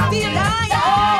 Happy lion.